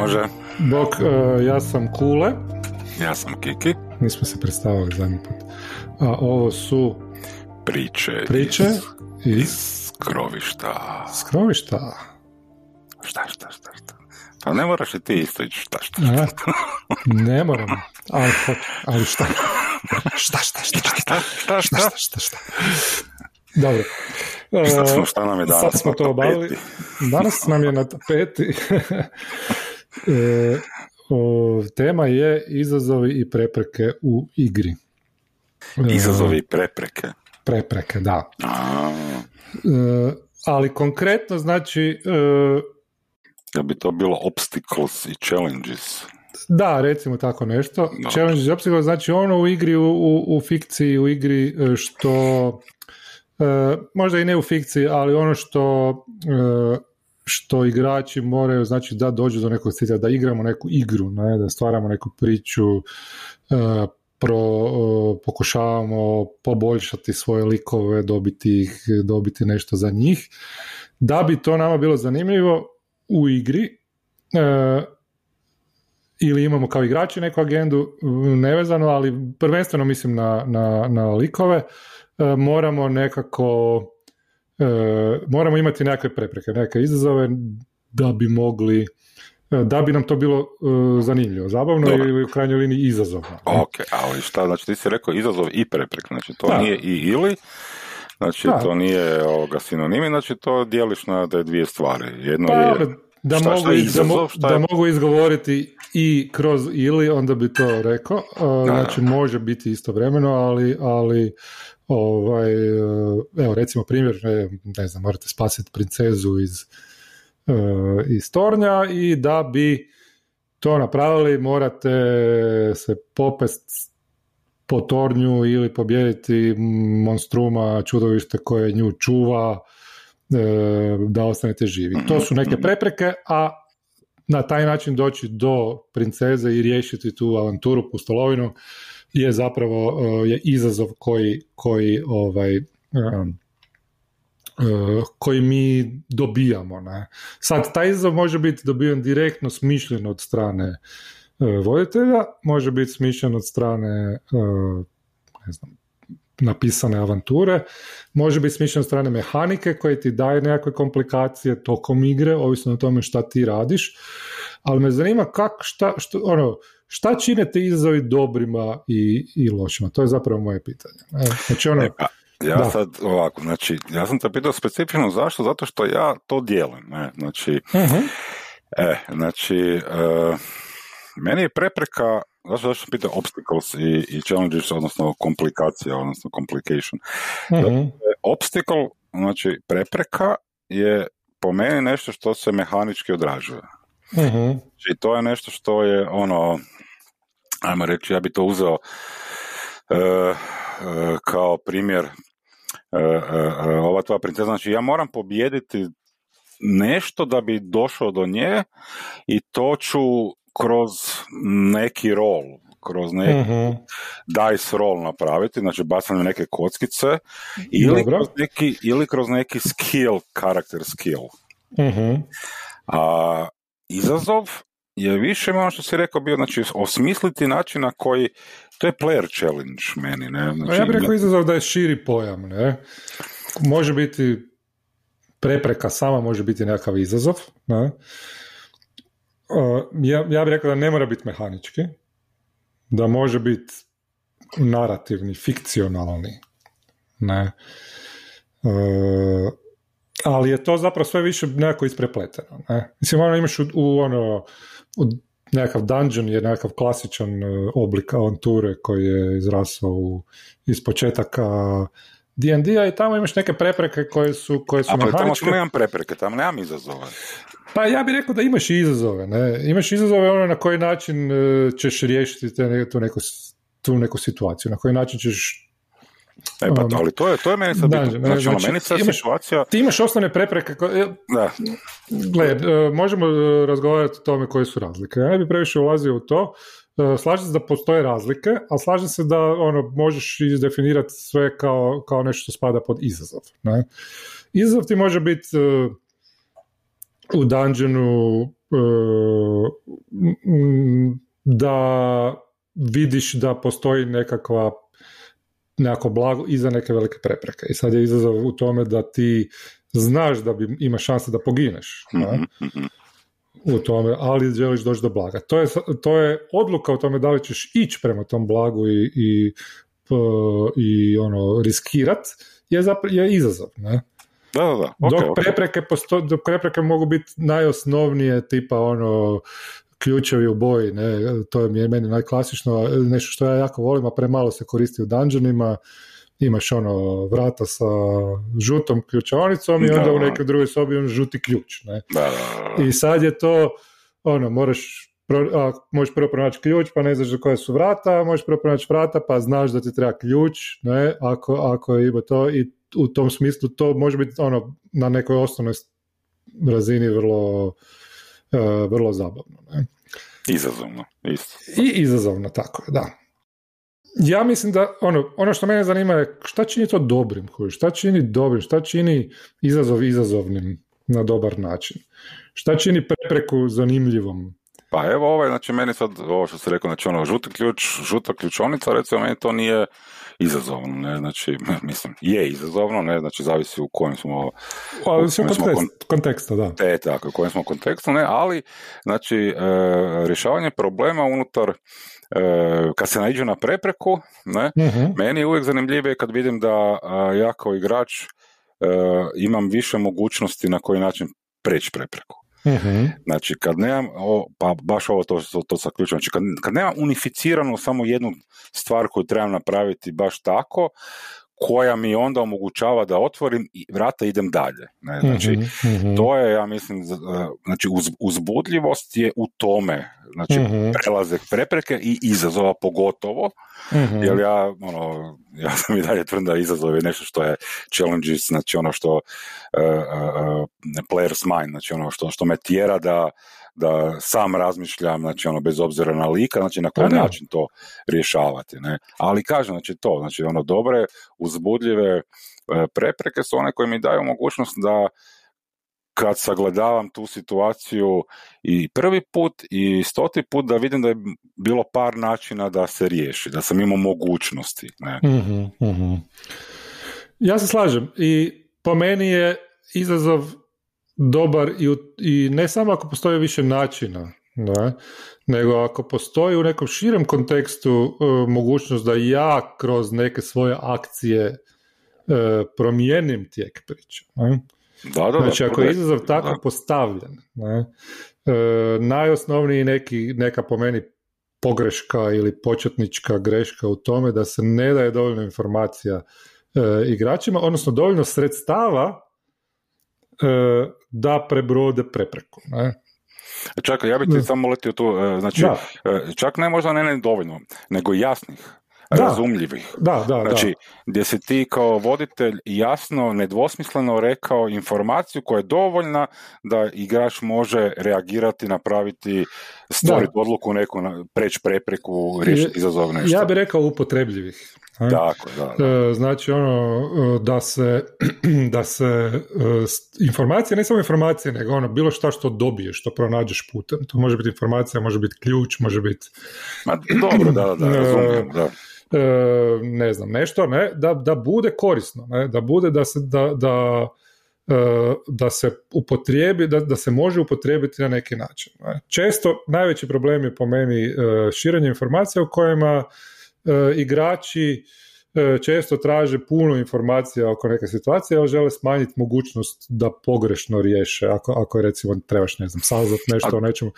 Može. Bok, uh, ja sam Kule. Ja sam Kiki. Nismo se predstavili zadnji put. A ovo su Priče, priče iz, iz iz krovišta. skrovišta. Šta, šta, šta, šta. Pa ne moraš i ti isto ići šta, šta, A, šta. ne moram, ali, ali šta? Šta, šta, šta, šta, Šta, šta, šta, šta? šta, šta. Dobro. Šta, E, smo, šta nam je danas Sad smo to obavili. Danas nam je na tapeti. e, o, tema je izazovi i prepreke u igri. E, Izazovi i prepreke. Prepreke, da. A, E, ali konkretno znači e, da bi to bilo obstacles i challenges. da recimo tako nešto Da. challenge is obstacle znači ono u igri u, u, u fikciji u igri što e, možda i ne u fikciji ali ono što e, što igrači moraju znači da dođu do nekog cilja da igramo neku igru ne, da stvaramo neku priču e, pro, e, pokušavamo poboljšati svoje likove dobiti ih dobiti nešto za njih. Da bi to nama bilo zanimljivo u igri e, ili imamo kao igrači neku agendu nevezano, ali prvenstveno mislim na, na, na likove, moramo nekako moramo imati nekakve prepreke, neke izazove da bi mogli e, da bi nam to bilo e, zanimljivo, zabavno Dobro. ili u krajnjoj liniji izazovno. Ok, ali šta, znači ti si rekao izazov i preprek, znači to Da. nije i ili, znači Da. to nije ovoga sinonimi, znači to dijeliš na te dvije stvari. Jedno Pa, je, da, šta- šta mogu, da, mo- izazov, šta da je- mogu izgovoriti i kroz ili, onda bi to rekao. Znači, može biti istovremeno, ali, ali ovaj, uh, evo, recimo primjer, ne, ne znam, morate spasiti princezu iz, uh, iz tornja i da bi to napravili morate se popest po tornju ili pobijediti monstruma, čudovište koje nju čuva, da ostanete živi. To su neke prepreke, a na taj način doći do princeze i riješiti tu avanturu, pustolovinu je zapravo e, je izazov koji, koji ovaj e, koji mi dobijamo. Ne? Sad, taj izazov može biti dobiven direktno smišljen od strane e, voditelja, može biti smišljen od strane e, ne znam, napisane avanture, može biti smišljen od strane mehanike koje ti daje nekakve komplikacije tokom igre, ovisno o tome šta ti radiš, ali me zanima kak, šta, što, ono, šta čine te izazovi dobrima i, i lošima? To je zapravo moje pitanje. E, znači ono, E, pa, ja Da. sad ovako, znači, ja sam te pitao specifično zašto, zato što ja to dijelim, ne, znači, Mhm. e, znači, e, meni je prepreka, zašto, zašto sam pitao obstacles i, i challenges, odnosno komplikacija, odnosno complication. Mhm. Obstacle, znači prepreka je po meni nešto što se mehanički odražuje. Mhm. Znači, to je nešto što je ono, ajmo reći, ja bi to uzeo e, e, kao primjer e, ova tvoja princeza, znači ja moram pobijediti nešto da bi došao do nje i to ću kroz neki rol, kroz neki Mhm. dice roll napraviti, znači bacanje neke kockice ili kroz, neki, ili kroz neki skill, karakter skill. Mhm. A izazov je više ono što si rekao bio, znači osmisliti način na koji, to je player challenge meni, ne? A Znači, ja bih rekao izazov da je širi pojam, ne? Može biti prepreka sama, može biti nekakav izazov, ne? Ja, ja bih rekao da ne mora biti mehanički, da može biti narativni, fikcionalni, ne? Uh, ali je to zapravo sve više nekako isprepleteno, ne? Mislim, ono imaš u, u ono, u nekakav dungeon je nekakav klasičan e, oblik avanture koji je izrasao u, iz početaka D&D-a i tamo imaš neke prepreke koje su, koje su a pa tamo mehaničke. samo nemam prepreke, tamo nemam izazova. Pa ja bih rekao da imaš izazove, ne? Imaš izazove ono na koji način e, ćeš riješiti te, ne- tu, neku, tu neku situaciju, na koji način ćeš E, pa, Um, ali to je, to je meni sad da, bitno. Znači, ono, znači, meni sad imaš- situacija, ti imaš osnovne prepreke koje, e, da, Gle, e, možemo razgovarati o tome koje su razlike. Ja ne bi previše ulazio u to. Slažem se da postoje razlike, a slažem se da ono, možeš izdefinirati sve kao, kao nešto što spada pod izazov. Ne? Izazov ti može biti u dungeonu da vidiš da postoji nekakva nekako blago iza neke velike prepreke. I sad je izazov u tome da ti znaš da bi ima šanse da pogineš. Mhm, mhm. u tome, ali želiš doći do blaga. To je, to je odluka o tome da li ćeš ići prema tom blagu i, i, i ono, riskirat, je, zapra- je izazov. Ne? Da, da, da. Okay, dok, prepreke posto- dok prepreke mogu biti najosnovnije, tipa ono, ključevi u boji, ne, to je meni najklasično, nešto što ja jako volim, a premalo se koristi u dungeonima, imaš ono vrata sa žutom ključavnicom i onda u nekoj drugoj sobi on žuti ključ. Ne? I sad je to, ono, moraš a, možeš prvo pronaći ključ, pa ne znaš za koje su vrata, možeš prvo pronaći vrata, pa znaš da ti treba ključ, ne, ako, ako ima to i u tom smislu to može biti ono na nekoj osnovnoj razini vrlo, uh, vrlo zabavno. Ne? Izazovno, isto. I izazovno, tako da. Ja mislim da ono, ono što mene zanima je šta čini to dobrim, šta čini dobrim, šta čini izazov izazovnim na dobar način. Šta čini prepreku zanimljivom? Pa evo ovaj, znači meni sad, ovo što se rekao, znači ono, žuti ključ, žuta ključonica, recimo meni to nije izazovno, ne, znači, mislim, je izazovno, ne, znači, zavisi u kojem smo... U kojem konteksta, da. Te, tako, u kojem smo kontekstu, ne, ali, znači, e, rješavanje problema unutar, e, kad se naiđu na prepreku, ne, uh meni je uvijek zanimljivije kad vidim da ja kao igrač e, imam više mogućnosti na koji način preći prepreku. Uh Znači, kad nemam, o, pa baš ovo to, to, to znači, kad, kad nemam unificirano samo jednu stvar koju trebam napraviti baš tako, koja mi onda omogućava da otvorim i vrata idem dalje. Ne? Znači, mm to je, ja mislim, znači uz, uzbudljivost je u tome, znači mm prelazak prepreke i izazova pogotovo, mm jer ja, ono, ja sam i dalje tvrda izazov je nešto što je challenges, znači ono što uh, uh, player's mind, znači ono što, što me tjera da da sam razmišljam, znači ono bez obzira na lika, znači na koji način to rješavati, ne. Ali kažem, znači to, znači ono dobre, uzbudljive e, prepreke su one koje mi daju mogućnost da kad sagledavam tu situaciju i prvi put i stoti put da vidim da je bilo par načina da se riješi, da sam imao mogućnosti. Ne? mm Ja se slažem i po meni je izazov dobar i, i ne samo ako postoji više načina, da, nego ako postoji u nekom širem kontekstu e, mogućnost da ja kroz neke svoje akcije e, promijenim tijek priče. Da, da, znači, ako je izazov tako postavljen, ne, e, najosnovniji neki, neka po meni pogreška ili početnička greška u tome da se ne daje dovoljno informacija igračima, odnosno dovoljno sredstava E, da prebrode prepreku. Ne? Čak, ja bih ti samo letio tu, e, znači, e, čak ne možda ne dovoljno, nego jasnih, razumljivih. Da, da, znači, gdje si ti kao voditelj jasno, nedvosmisleno rekao informaciju koja je dovoljna da igrač može reagirati, napraviti, stvoriti odluku neku, preći prepreku, riješiti izazov nešto. Ja bih rekao upotrebljivih. Tako, da, e, Znači ono e, da se, da se e, informacije, ne samo informacije, nego ono bilo šta što dobiješ, što pronađeš putem. To može biti informacija, može biti ključ, može biti... Ma, dobro, da, da, razumijem, da. ne znam, nešto, ne, da, da bude korisno, ne, da bude da se, da, da, da se upotrijebi, da, da se može upotrijebiti na neki način. Često najveći problem je po meni širenje informacija u kojima E, igrači e, često traže puno informacija oko neke situacije, ali žele smanjiti mogućnost da pogrešno riješe, ako, ako je recimo trebaš, ne znam, saznat nešto o nečemu.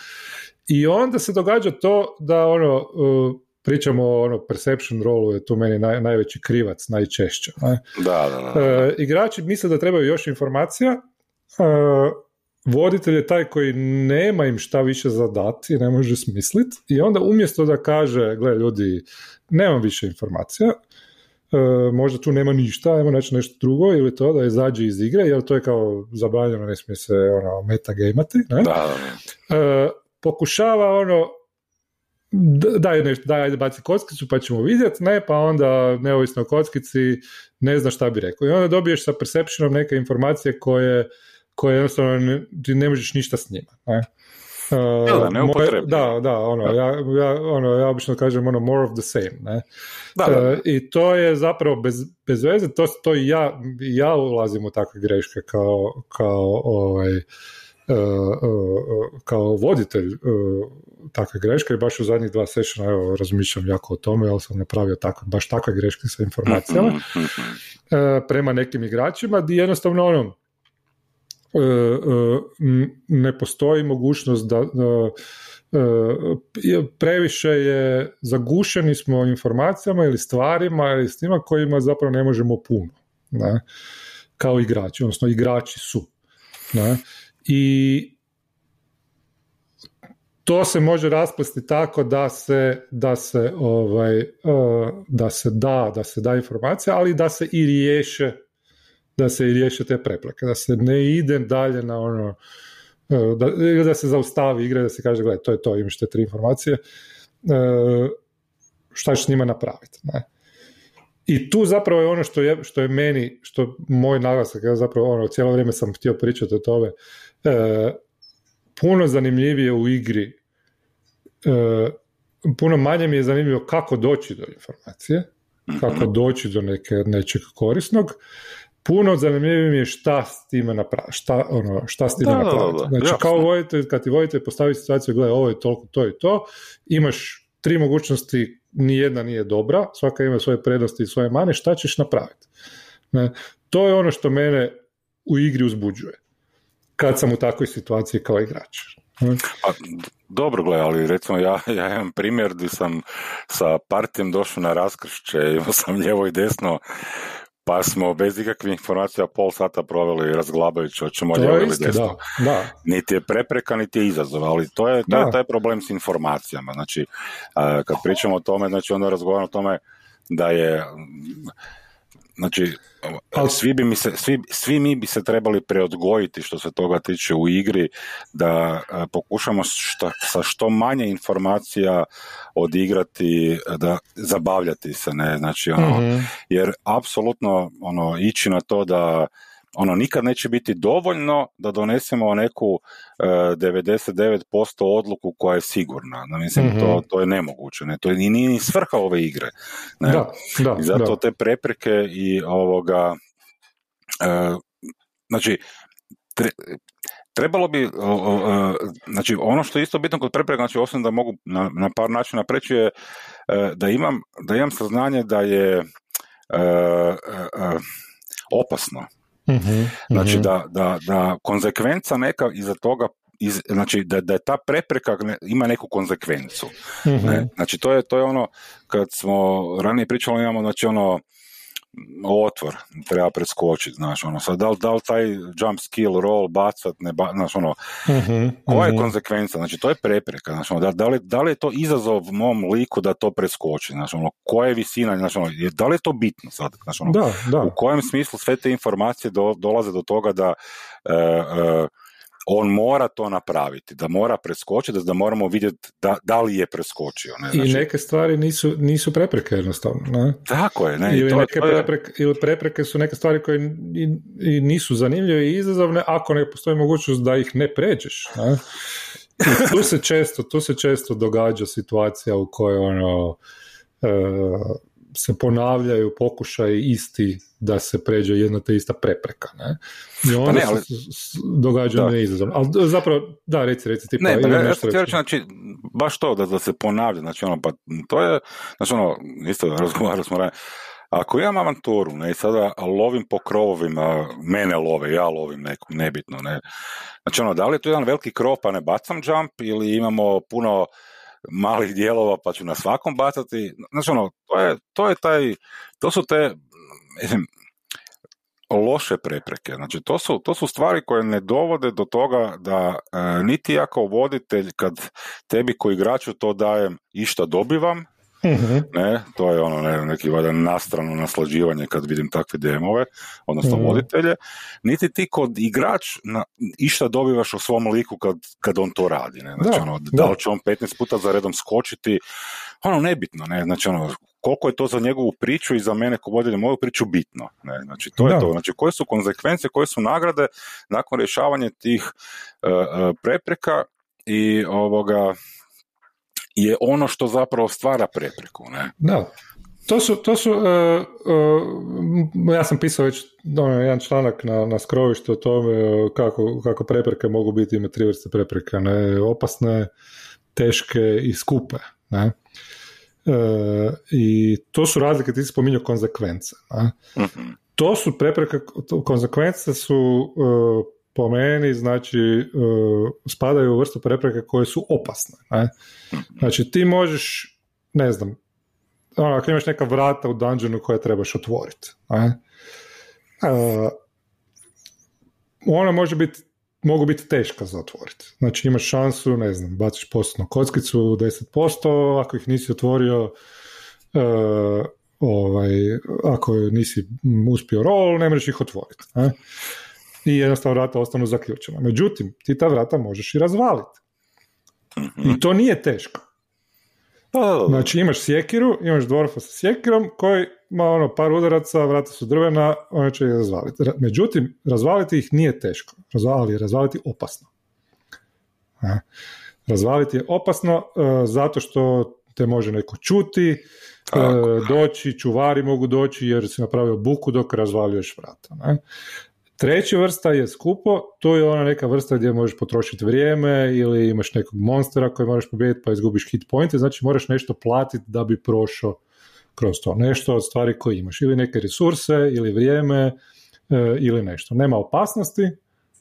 I onda se događa to da ono, e, pričamo o ono perception rolu, je tu meni naj, najveći krivac, najčešće. Ne? Da, da, da. igrači misle da trebaju još informacija, voditelj je taj koji nema im šta više zadati, ne može smisliti i onda umjesto da kaže, gle ljudi, nemam više informacija, e, možda tu nema ništa, ajmo naći nešto drugo ili to da izađe iz igre, jer to je kao zabranjeno, ne smije se ono, metagamati, ne? Da. E, pokušava ono, daj nešto, daj, ajde baci kockicu pa ćemo vidjeti, ne, pa onda neovisno o kockici ne zna šta bi rekao. I onda dobiješ sa perceptionom neke informacije koje koje jednostavno ne, ti ne možeš ništa s njima. Ne? Uh, da, moje, da, da, ono, ja, ja, ono, ja obično kažem ono more of the same, ne? Da, da. Uh, I to je zapravo bez, bez veze, to, to i ja, ja ulazim u takve greške kao, kao ovaj, uh, uh, kao voditelj takve greške i baš u zadnjih dva sessiona evo, razmišljam jako o tome, jer sam napravio tako, baš takve greške sa informacijama mhm, mhm, mhm. prema nekim igračima gdje jednostavno ono E, e, ne postoji mogućnost da e, previše je zagušeni smo informacijama ili stvarima ili s tima kojima zapravo ne možemo puno ne? kao igrači, odnosno igrači su ne? I to se može rasplesti tako da se da se ovaj da se da da se da informacija ali da se i riješe da se i riješe te prepreke, da se ne ide dalje na ono, e, da, da se zaustavi igra, da se kaže, gledaj, to je to, imaš te tri informacije, e, šta ćeš s njima napraviti, ne? I tu zapravo je ono što je, što je meni, što moj naglasak, ja zapravo ono, cijelo vrijeme sam htio pričati o tome, e, puno zanimljivije u igri, puno manje mi je zanimljivo kako doći do informacije, kako mhm. doći do neke, nečeg korisnog, puno zanimljivije mi je šta s time napravi, šta, ono, šta s time napraviti. Znači, kao vodite, kad ti vodite postavi situaciju, gledaj, ovo je toliko, to i to, imaš tri mogućnosti, ni jedna nije dobra, svaka ima svoje prednosti i svoje mane, šta ćeš napraviti? Ne? To je ono što mene u igri uzbuđuje, kad sam u takvoj situaciji kao igrač. Pa, dobro gledaj, ali recimo ja, ja imam primjer gdje sam sa partijem došao na raskršće, imao sam lijevo i desno pa smo bez ikakvih informacija pol sata proveli razglabajući ćemo lijevo ili desno. Da, da. Niti je prepreka, niti je izazov, ali to je, to je taj problem s informacijama. Znači, kad pričamo o tome, znači onda razgovaramo o tome da je Znači, svi, bi mi se, svi, svi mi bi se trebali preodgojiti što se toga tiče u igri, da pokušamo šta, sa što manje informacija odigrati, da zabavljati se, ne, znači, ono, mm jer apsolutno, ono, ići na to da ono nikad neće biti dovoljno da donesemo neku e, 99% odluku koja je sigurna. No, mislim, to, mhm. to je nemoguće. Ne? To je nije ni svrha ove igre. Ne? Da, da, I zato te prepreke i ovoga e, znači trebalo bi, znači ono što je isto bitno kod prepreka, znači osim da mogu na, na par načina preći je e, da imam, da imam saznanje da je e, opasno Mhm, znači mhm. da, da, da konzekvenca neka iza toga iz, znači da, da je ta prepreka ima neku konzekvencu. Mhm. Ne? Znači to je, to je ono kad smo ranije pričali imamo znači ono otvor treba preskočiti, znaš, ono, sad da li, da li taj jump skill, roll, bacat, ne ba, znaš, ono, uh koja je konsekvenca, znači, to je prepreka, znači, ono, da, da, li, da li je to izazov mom liku da to preskoči, znači, ono, koja je visina, znači, ono, da li je to bitno sad, znači, ono, da, da. u kojem smislu sve te informacije do, dolaze do toga da uh, uh, on mora to napraviti, da mora preskočiti, da moramo vidjeti da, da li je preskočio. Ne? Znači, I neke stvari nisu, nisu prepreke jednostavno. Ne? Tako je. Ne? Ili, to, neke prepreke, ili prepreke su neke stvari koje i, i nisu zanimljive i izazovne ako ne postoji mogućnost da ih ne pređeš. Ne? I tu se često, tu se često događa situacija u kojoj ono, e, se ponavljaju pokušaj isti da se pređe jedna te ista prepreka, ne? I pa onda pa ne, ali... se događa neizazovno. Ali zapravo, da, reci, reci, tipa, ne, pa ja, reći. znači, baš to, da, da se ponavlja, znači ono, pa to je, znači ono, isto razgovarali smo ako imam avanturu ne, i sada lovim po krovovima, mene love, ja lovim nekom, nebitno, ne. Znači ono, da li je to jedan veliki krov pa ne bacam jump ili imamo puno malih dijelova pa ću na svakom bacati. Znači ono, to je, to je taj, to su te, mislim, loše prepreke. Znači, to su, to su stvari koje ne dovode do toga da e, niti ja kao voditelj, kad tebi koji igraču to dajem, išta dobivam, Mhm. Ne, to je ono ne, neki valjda nastrano naslađivanje kad vidim takve demove, odnosno uh voditelje, niti ti kod igrač na, išta dobivaš u svom liku kad, kad on to radi. Ne? Znači, da, ono, da. li će on 15 puta za redom skočiti, ono nebitno, ne, znači ono, koliko je to za njegovu priču i za mene ko voditelj moju priču bitno, ne, znači to je to, znači koje su konsekvencije, koje su nagrade nakon rješavanja tih uh, prepreka i ovoga je ono što zapravo stvara prepreku, ne. Da, to su, to su uh, uh, ja sam pisao već ono, jedan članak na, na skrovištu o tome kako, kako prepreke mogu biti, ima tri vrste prepreka, ne, opasne, teške i skupe, ne. Uh, I to su razlike, ti si spominjao konzekvence. Mhm. To su prepreke, konzekvence su po meni, znači, spadaju u vrstu prepreke koje su opasne. Ne? Mhm. Znači, ti možeš, ne znam, ono, ako imaš neka vrata u dungeonu koje trebaš otvoriti. Ne? Ona može biti mogu biti teška za otvoriti. Znači imaš šansu, ne znam, baciš postnu kockicu 10%, ako ih nisi otvorio, uh, ovaj, ako nisi uspio rol, ne možeš ih otvoriti. Ne? I jednostavno vrata ostanu zaključena. Međutim, ti ta vrata možeš i razvaliti. I to nije teško. Znači imaš sjekiru, imaš dvorfa sa sjekirom koji ima ono par udaraca, vrata su drvena, ona će ih razvaliti. Međutim, razvaliti ih nije teško, ali razvaliti opasno. Razvaliti je opasno uh, zato što te može neko čuti, uh, doći, čuvari mogu doći jer si napravio buku dok razvaljuješ vrata. Ne? Treća vrsta je skupo, to je ona neka vrsta gdje možeš potrošiti vrijeme ili imaš nekog monstera koji moraš pobijediti pa izgubiš hit pointe, znači moraš nešto platiti da bi prošao kroz to. Nešto od stvari koje imaš, ili neke resurse, ili vrijeme, e, ili nešto. Nema opasnosti,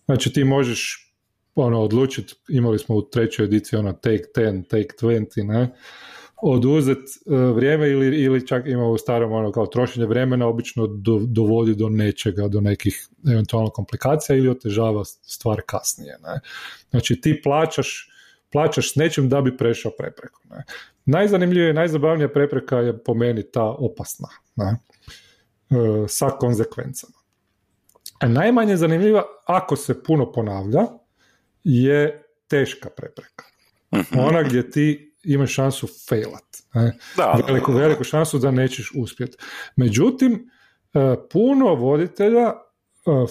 znači ti možeš ono, odlučiti, imali smo u trećoj ediciji ono take 10, take 20, ne, oduzeti e, vrijeme ili, ili čak ima u starom ono kao trošenje vremena obično do, dovodi do nečega, do nekih eventualno komplikacija ili otežava stvar kasnije. Ne? Znači ti plaćaš, plaćaš s nečim da bi prešao prepreku. Ne? Najzanimljivija i najzabavnija prepreka je po meni ta opasna ne? E, sa konzekvencama. A najmanje zanimljiva, ako se puno ponavlja, je teška prepreka. Mhm. Ona gdje ti imaš šansu failat. Ne? Da, veliku, veliku šansu da nećeš uspjeti. Međutim, e, puno voditelja e,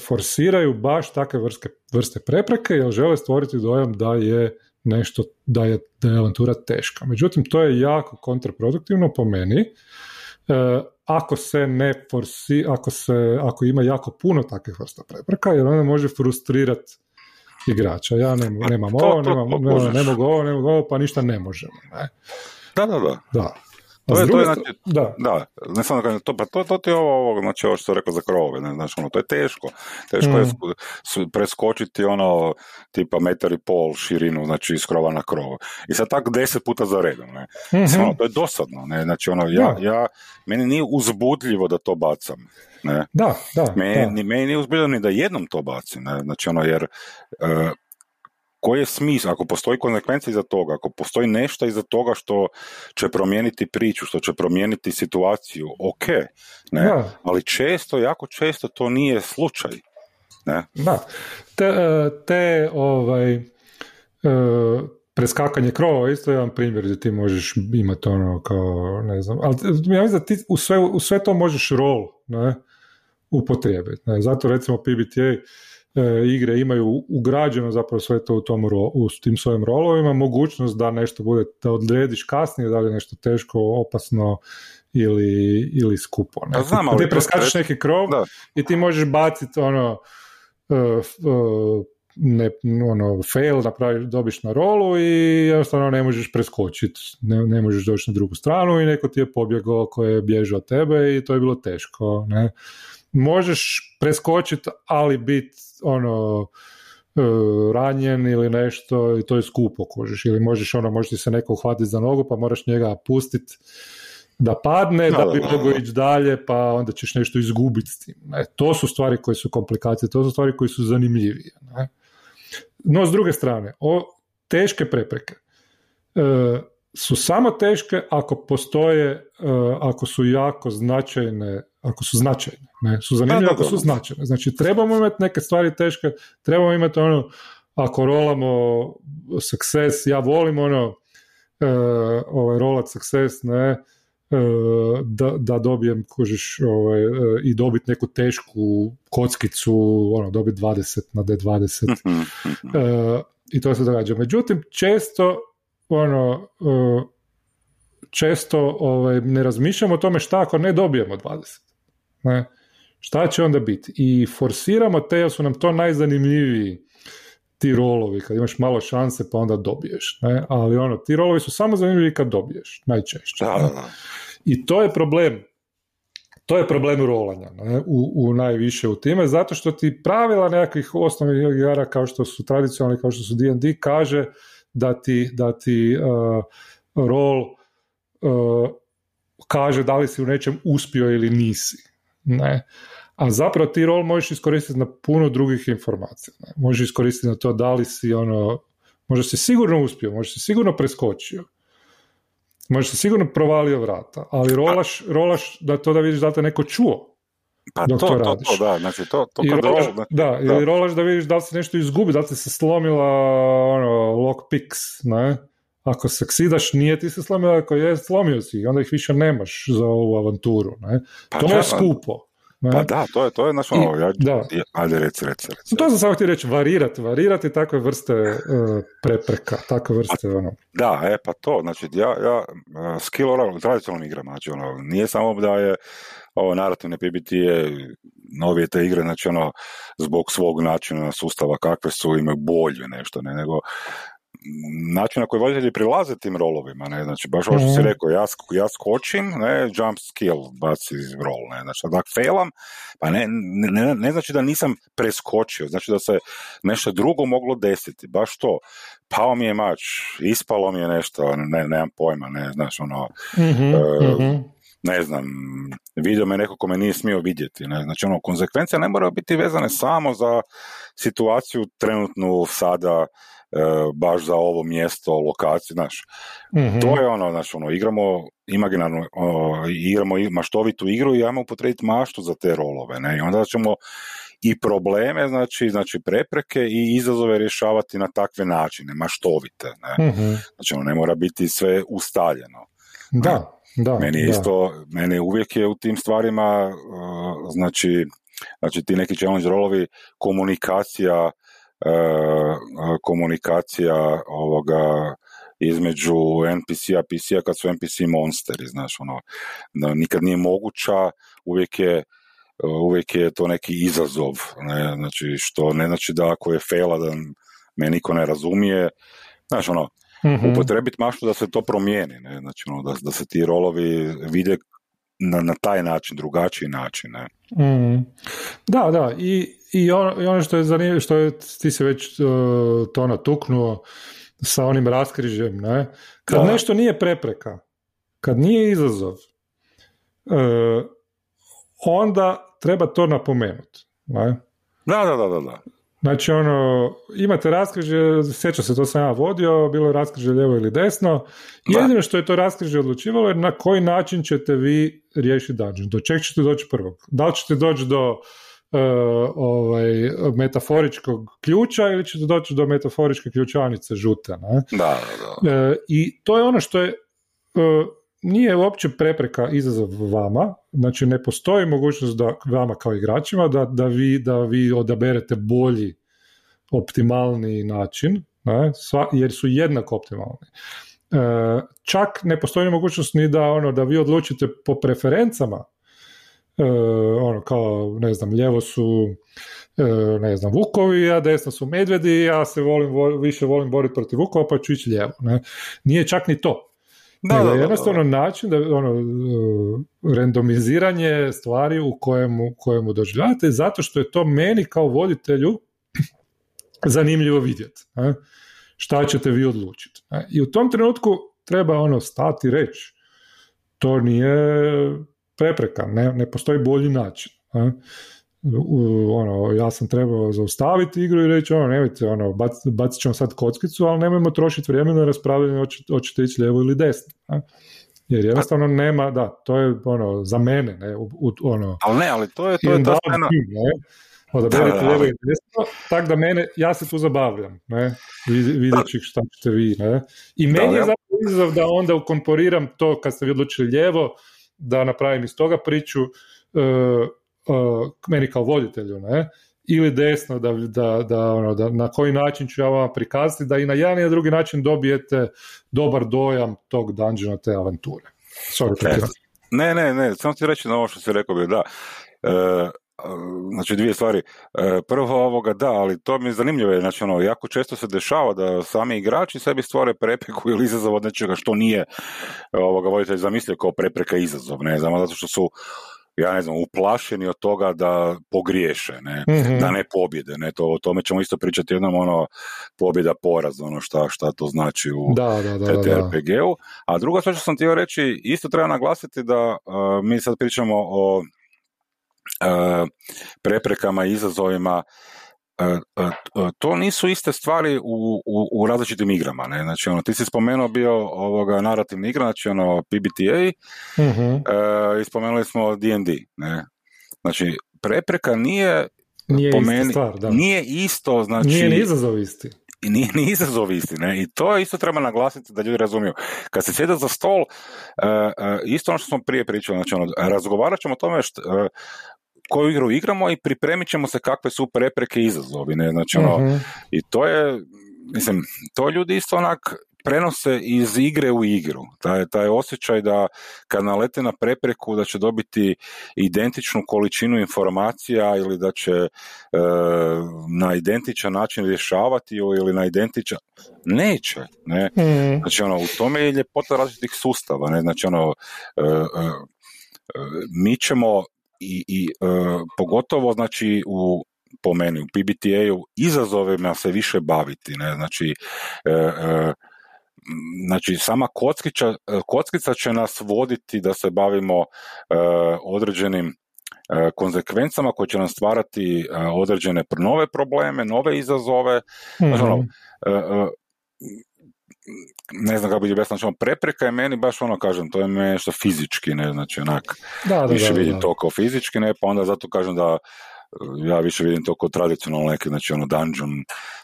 forsiraju baš takve vrste, vrste prepreke jer žele stvoriti dojam da je nešto, da je, da je avantura teška. Međutim, to je jako kontraproduktivno po meni. E, ako se ne forsi, ako, se, ako ima jako puno takvih vrsta prepreka, jer ona može frustrirati igrača. Ja ne, nemam ovo, nemam, ne, mogu ovo, ne mogu ovo, pa ništa ne možemo. Ne? Da, da, da. Da. To je, to je, znači, da. da, ne samo da to, pa to, to ti je ovo, ovo, znači ovo što rekao za krovove, ne, znači ono, to je teško, teško je mm. preskočiti ono, tipa metar i pol širinu, znači iz krova na krov. I sad tak deset puta za redom, ne, mm ono, to je dosadno, ne, znači ono, ja, ja, meni nije uzbudljivo da to bacam, ne. Da, da. Meni, meni nije uzbudljivo ni da jednom to bacim, ne, znači ono, jer, uh, koji je smisao, ako postoji konsekvencija iza toga, ako postoji nešto iza toga što će promijeniti priču, što će promijeniti situaciju, ok, ne, ali često, jako često to nije slučaj. Ne? Da, te, e, te ovaj, e, preskakanje krova isto je jedan primjer gdje ti možeš imati ono kao, ne znam, ali ja mislim da ti u sve, u sve to možeš rol ne, upotrijebiti. Ne. Zato recimo PBTA igre imaju ugrađeno zapravo sve to u, tom u tim svojim rolovima, mogućnost da nešto bude, da odrediš kasnije, da li je nešto teško, opasno ili, ili skupo. Ne? Pa znam, ali ti preskačeš neki krov i ti možeš baciti ono, uh, uh, ne, ono, fail napraviš, dobiš na rolu i jednostavno ne možeš preskočiti, ne, ne možeš doći na drugu stranu i neko ti je pobjegao koji je bježao od tebe i to je bilo teško. Ne? Možeš preskočiti, ali biti ono e, ranjen ili nešto i to je skupo kužiš ili možeš ono možeš se neko uhvatiti za nogu pa moraš njega pustiti da padne, da bi mogao ići dalje, pa onda ćeš nešto izgubiti s tim. Ne? To su stvari koje su komplikacije, to su stvari koje su zanimljivije. Ne? No, s druge strane, o, teške prepreke e, su samo teške ako postoje, e, ako su jako značajne ako su značajne. Ne? Su zanimljive ako su značajne. Znači, trebamo imati neke stvari teške, trebamo imati ono, ako rolamo success, ja volim ono, ovaj, roll success, ne, da, da dobijem kužiš ovaj, i dobiti neku tešku kockicu, ono, dobiti 20 na D20 i to se događa. Međutim, često ono, često ovaj, ne razmišljamo o tome šta ako ne dobijemo 20. Ne? Šta će onda biti? I forsiramo te, jer su nam to najzanimljiviji ti rolovi, kad imaš malo šanse pa onda dobiješ. Ne? Ali ono, ti rolovi su samo zanimljivi kad dobiješ, najčešće. I to je problem to je problem rolanja ne, u, u najviše u time, zato što ti pravila nekakvih osnovnih igara kao što su tradicionalni, kao što su D&D, kaže da ti, da ti uh, rol uh, kaže da li si u nečem uspio ili nisi. Ne. A zapravo ti rol možeš iskoristiti na puno drugih informacija. Ne. Možeš iskoristiti na to da li si ono, možda si sigurno uspio, možda si sigurno preskočio Možeš se sigurno provalio vrata, ali rolaš, rolaš da to da vidiš da te neko čuo. Pa dok to, to, radiš. to, da, znači to, to kad rolaš, da, da, ili rolaš da vidiš da li se nešto izgubi, da li se slomila ono, lockpicks, ne? Ako se ksidaš, nije ti se slomila, ako je, slomio si, onda ih više nemaš za ovu avanturu, ne? Pa to je skupo. Ne? Pa da, to je, to je naš ono, ja, da. ajde reci, reci, reci. To sam samo htio reći, varirati, varirati takve vrste uh, prepreka, takve vrste, pa, ono. Da, e, pa to, znači, ja, ja uh, skill oral, tradicionalno igram, znači, ono, nije samo da je ovo narativne PBT je novije te igre, znači ono, zbog svog načina sustava kakve su, imaju bolje nešto, ne, nego način na koji voditelji prilaze tim rolovima, ne, znači baš ovo što si mhm. rekao, ja, ja skočim, ne, jump skill baci roll, ne, znači ako failam, pa ne, ne, ne, znači da nisam preskočio, znači da se nešto drugo moglo desiti, baš to, pao mi je mač, ispalo mi je nešto, ne, nemam pojma, ne, znaš, ono, mm ne znam, vidio me neko ko me nije smio vidjeti. Ne? Znači, ono, konsekvencije ne moraju biti vezane samo za situaciju trenutnu sada E, baš za ovo mjesto, lokaciju, znaš. mm To je ono, znaš, ono, igramo imaginarno, igramo maštovitu igru i ajmo upotrijebiti maštu za te rolove, ne, i onda ćemo i probleme, znači, znači prepreke i izazove rješavati na takve načine, maštovite, ne. mm Znači, ono, ne mora biti sve ustaljeno. Da, da. Meni da. isto, meni uvijek je u tim stvarima, znači, znači ti neki challenge rolovi, komunikacija, E, komunikacija ovoga između NPC-a, PC-a kad su NPC monsteri, znaš, ono, nikad nije moguća, uvijek je uvijek je to neki izazov, ne, znači, što ne znači da ako je faila da me niko ne razumije, znaš, ono, mm upotrebiti maštu da se to promijeni, ne, znači, ono, da, da se ti rolovi vide na, na taj način, drugačiji način, ne. Mm. Da, da, i i ono, i ono što je zanimljivo, što je, ti se već uh, to natuknuo sa onim raskrižem, ne? Kad nešto nije prepreka, kad nije izazov, uh, onda treba to napomenuti. Ne? Da, da, da, da, da. Znači, ono, imate raskrižje, sjeća se, to sam ja vodio, bilo je raskrižje lijevo ili desno. Jedino što je to raskrižje odlučivalo je na koji način ćete vi riješiti dungeon. Do čeg ćete doći prvog? Da li ćete doći do uh, ovaj, metaforičkog ključa ili ćete doći do metaforičke ključanice žute. Ne? Da, da, uh, I to je ono što je uh, nije uopće prepreka izazov vama, znači ne postoji mogućnost da vama kao igračima da, da, vi, da vi odaberete bolji, optimalni način, ne? Sva, jer su jednako optimalni. čak ne postoji mogućnost ni da ono da vi odlučite po preferencama E, ono kao, ne znam, lijevo su e, ne znam, vukovi, a desno su medvedi, ja se volim, više volim boriti protiv vukova, pa ću ići lijevo. Ne? Nije čak ni to. Da, da, jednostavno način da ono e, randomiziranje stvari u kojemu, kojemu doživljavate zato što je to meni kao voditelju zanimljivo vidjeti. Ne? Šta ćete vi odlučiti. I u tom trenutku treba ono stati reći to nije prepreka, ne, ne postoji bolji način. A? Ono, ja sam trebao zaustaviti igru i reći, ono, nemojte, ono, bac, bacit ćemo sad kockicu, ali nemojmo trošiti vrijeme na raspravljanje hoćete ići lijevo ili desno. A? Jer jednostavno nema, da, to je ono, za mene, ne, u, ono... Ali ne, ali to je, to je ta scena... Odaberite lijevo i desno, tako da mene, ja se tu zabavljam, ne, videći šta ćete vi, ne. I meni je zapravo izazov da onda ukomporiram to kad ste vi odlučili lijevo, da napravim iz toga priču uh, meni kao voditelju, ne? ili desno, da, da, da, ono, da na koji način ću ja vama prikazati, da i na jedan i na drugi način dobijete dobar dojam tog dungeona, te avanture. Sorry, ne, ne, ne, samo ti reći na ovo što si rekao bi, da. E, znači dvije stvari. E, prvo ovoga da, ali to mi je zanimljivo, znači ono, jako često se dešava da sami igrači sebi stvore prepreku ili izazov od nečega što nije ovoga voditelj zamislio kao prepreka izazov, ne znam, zato što su ja ne znam, uplašeni od toga da pogriješe, ne, mhm. da ne pobjede, ne, to, o tome ćemo isto pričati jednom ono pobjeda poraz, ono šta, šta to znači u da, da, da, TTRPG-u. A druga stvar što sam htio reći, isto treba naglasiti da mi sad pričamo o preprekama i izazovima to nisu iste stvari u, u, u različitim igrama. Ne? Znači, ono, ti si spomenuo bio ovoga narativni igra, znači ono PBTA uh-huh. i spomenuli smo D&D. Ne? Znači, prepreka nije nije po meni, stvar, da. nije isto, znači... Nije ni izazov isti. I nije ni izazov isti, ne? I to isto treba naglasiti da ljudi razumiju. Kad se sjeda za stol, isto ono što smo prije pričali, znači ono, razgovarat ćemo o tome što, koju igru igramo i pripremit ćemo se kakve su prepreke i izazovi. Ne? Znači, ono, mhm. I to je, mislim, to ljudi isto onak prenose iz igre u igru. Taj, taj osjećaj da kad nalete na prepreku da će dobiti identičnu količinu informacija ili da će e, na identičan način rješavati ili na identičan... Neće. Ne? Mhm. Znači ono, u tome je ljepota različitih sustava. Ne? Znači ono, e, e, mi ćemo i, i e, pogotovo znači u po meni u PBTA-u izazovima se više baviti, ne, znači e, e, znači sama kockica, kockica će nas voditi da se bavimo određenim konsekvencama koje će nam stvarati određene nove probleme, nove izazove. Znači, ono, mhm ne znam kako bi objasnio, znači ono, prepreka je meni baš ono, kažem, to je nešto fizički, ne, znači onak, da, da, više vidim da. to kao fizički, ne, pa onda zato kažem da ja više vidim to kao tradicionalno neki, znači ono dungeon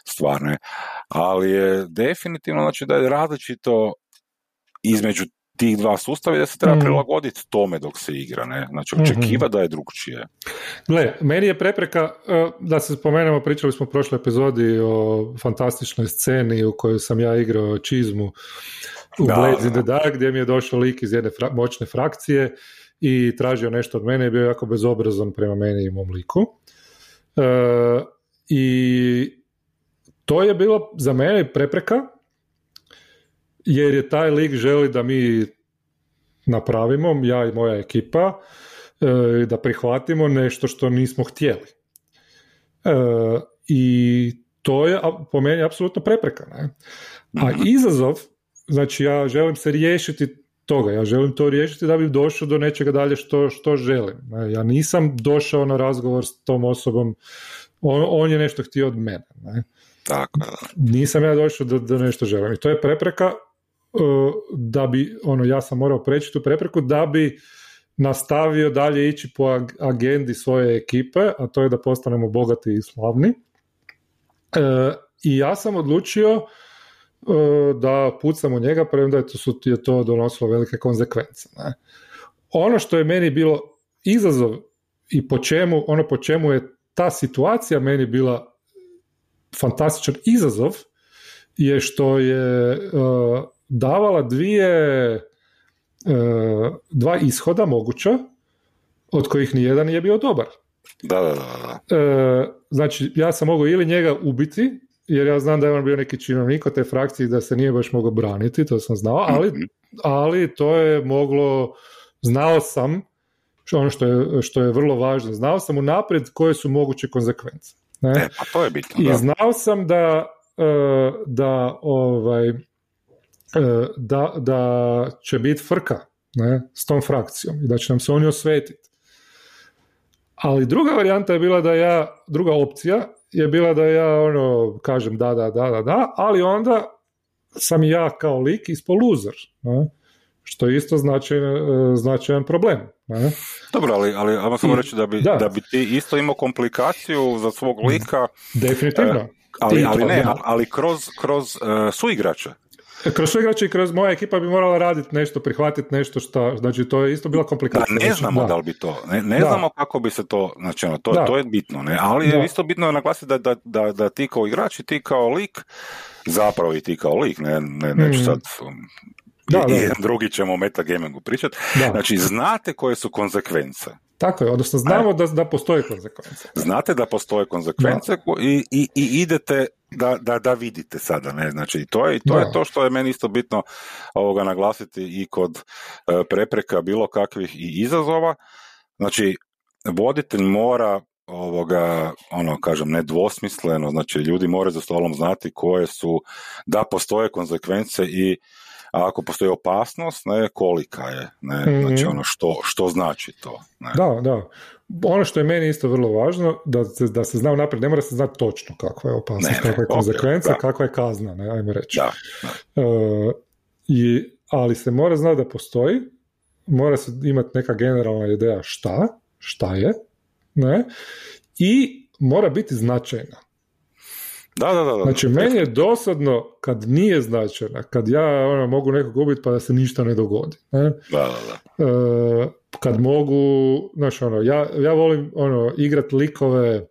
stvar, ne, ali je definitivno, znači da je različito između tih dva sustava i da se treba mm. prilagoditi tome dok se igra, ne? Znači, mhm. očekiva da je drugčije. Gle, meni je prepreka, e, da se spomenemo, pričali smo u prošloj epizodi o fantastičnoj sceni u kojoj sam ja igrao čizmu u da, Blades in the Dark, gdje mi je došao lik iz jedne moćne frakcije i tražio nešto od mene i bio jako bezobrazan prema meni i mom liku. E, I to je bilo za mene prepreka jer je taj lik želi da mi napravimo, ja i moja ekipa, e, da prihvatimo nešto što nismo htjeli. E, I to je po meni apsolutno prepreka. Ne? A mhm. izazov, znači ja želim se riješiti toga, ja želim to riješiti da bi došao do nečega dalje što, što želim. Ja nisam došao na razgovor s tom osobom, on, on je nešto htio od mene. Ne? Tako. Nisam ja došao da, da nešto želim. I to je prepreka da bi, ono, ja sam morao preći tu prepreku da bi nastavio dalje ići po agendi svoje ekipe, a to je da postanemo bogati i slavni. E, I ja sam odlučio e, da pucam u njega, premda je to, su, je to donosilo velike konsekvence. Ne? Ono što je meni bilo izazov i po čemu, ono po čemu je ta situacija meni bila fantastičan izazov, je što je davala dvije, e, dva ishoda moguća, od kojih nijedan nije bio dobar. Da, da, da. E, znači, ja sam mogao ili njega ubiti, jer ja znam da je on bio neki činovnik od te frakcije da se nije baš mogao braniti, to sam znao, ali, ali to je moglo, znao sam, ono što je, što je vrlo važno, znao sam unaprijed koje su moguće konsekvence. Ne? E, pa to je bitno. I znao sam da, e, da ovaj, da, da će biti frka ne, s tom frakcijom i da će nam se oni osvetiti. Ali druga varijanta je bila da ja, druga opcija je bila da ja ono kažem da, da, da, da, da, ali onda sam ja kao lik ispo loser, ne, što je isto e, značajan problem. Ne. Dobro, ali, ali ajmo samo reći da bi, da. da. bi ti isto imao komplikaciju za svog lika. Definitivno. ali, ali ne, ali kroz, kroz uh, suigrače. Kroz sve igrače i kroz moja ekipa bi morala raditi nešto, prihvatiti nešto što, znači to je isto bila komplikacija. Da, ne znači, znamo da. li bi to, ne, ne znamo kako bi se to, znači ono, to, to je bitno, ne, ali je isto bitno naglasiti da, da, da, da ti kao igrač i ti kao lik, zapravo i ti kao lik, ne, ne neću mm. sad da, i, da. drugi ćemo o metagamingu pričati. Znači, znate koje su konsekvence. Tako je, odnosno znamo da, da postoje konsekvence. Znate da postoje konsekvence i, i, i, idete da, da, da vidite sada, ne, znači to je, to je to što je meni isto bitno ovoga naglasiti i kod e, prepreka bilo kakvih i izazova, znači voditelj mora ovoga, ono, kažem, nedvosmisleno, znači ljudi moraju za stolom znati koje su, da postoje konsekvence i a ako postoji opasnost, ne, kolika je, ne, mm znači ono što, što znači to. Ne. Da, da. Ono što je meni isto vrlo važno, da se, da se zna naprijed, ne mora se znati točno kakva je opasnost, kakva je konsekvenca, kakva je kazna, ne, ajmo reći. Da, da. E, i, ali se mora znati da postoji, mora se imati neka generalna ideja šta, šta je, ne, i mora biti značajna. Da, da, da, Znači, meni je dosadno kad nije značajna, kad ja ono, mogu nekog gubiti pa da se ništa ne dogodi. Ne? Da, da, da. E, kad mogu, znaš, ono, ja, ja volim ono, igrat likove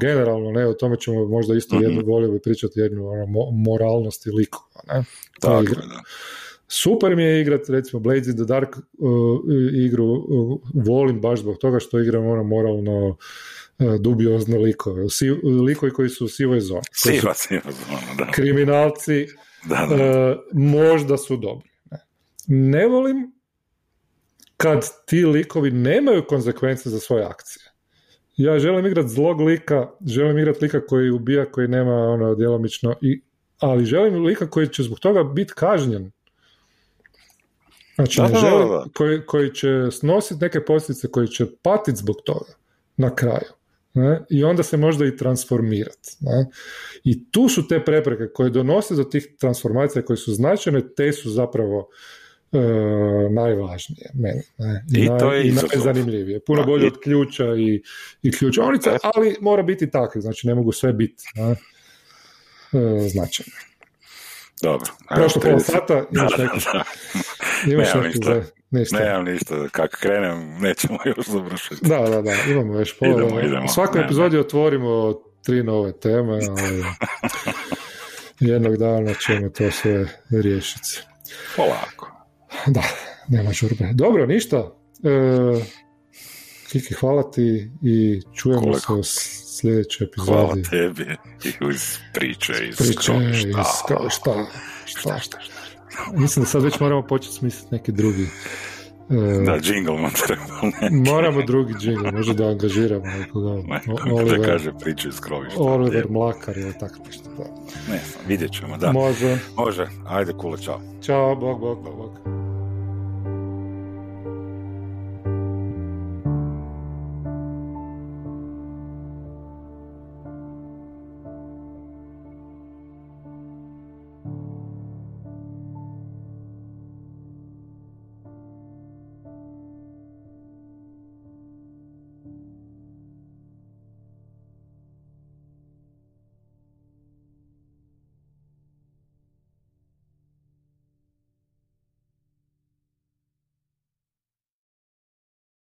generalno, ne, o tome ćemo možda isto jednu, mm-hmm. volio bi pričati jednu ono, moralnosti likova, ne, da. Super mi je igrat, recimo Blades in the Dark uh, igru, uh, volim baš zbog toga što igram ono moralno dubiozne likove, likovi koji su u sivoj zoni. Siva, siva zona, da. Kriminalci da, da. Uh, možda su dobri. Ne. volim kad ti likovi nemaju konsekvence za svoje akcije. Ja želim igrati zlog lika, želim igrati lika koji ubija, koji nema ono djelomično, i, ali želim lika koji će zbog toga biti kažnjen. Znači, ne želim, koji, koji će snositi neke posljedice, koji će patiti zbog toga na kraju ne? i onda se možda i transformirati. Ne? I tu su te prepreke koje donose do tih transformacija koje su značajne, te su zapravo e, najvažnije meni. Ne? I, I to je i najzanimljivije. Puno da, bolje i... od ključa i, i ključaonica, e. ali mora biti takve, znači ne mogu sve biti ne? E, značajne. Dobro. Prošlo pola sata, imaš neki, imaš neki za, ništa. Nemam ništa, kako krenem, nećemo još završiti. Da, da, da, imamo još pola. Idemo, idemo. U svakom epizodi otvorimo tri nove teme, ali jednog dana ćemo to sve riješiti. Polako. Da, nema žurbe. Dobro, ništa. E, Kiki, hvala ti i čujemo Koliko? se u sljedećoj epizodi. Hvala tebi i uz priče iz priče skrovišta. Šta, šta, šta, šta. Mislim da sad već moramo početi smisliti neki drugi Uh, da, jingle nam treba. Moramo drugi jingle, možda da angažiramo nekoga. Ne, Oliver, da kaže priče iz krovišta. Oliver Mlakar ili tako nešto. Da. Ne, vidjet ćemo, da. Može. Može, ajde, kule, čao. Ćao, bog, bog, bog, bog.